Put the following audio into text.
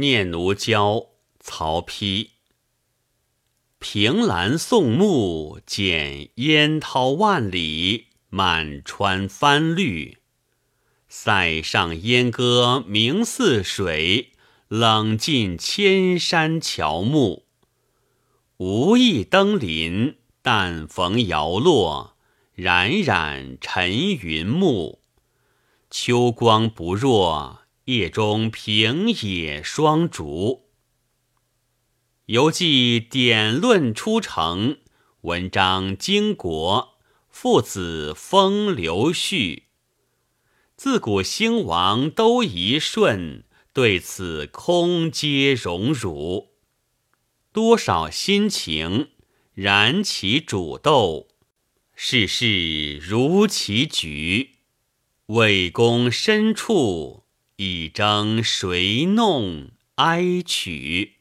念奴娇，曹丕。凭栏送目，见烟涛万里，满川翻绿。塞上烟歌鸣似水，冷尽千山乔木。无意登临，但逢摇落，冉冉沉云暮。秋光不若，夜中平野霜竹。犹记典论出城，文章经国，父子风流序。自古兴亡都一瞬，对此空皆荣辱。多少心情燃起煮豆，世事如棋局。魏公深处，一争谁弄哀曲。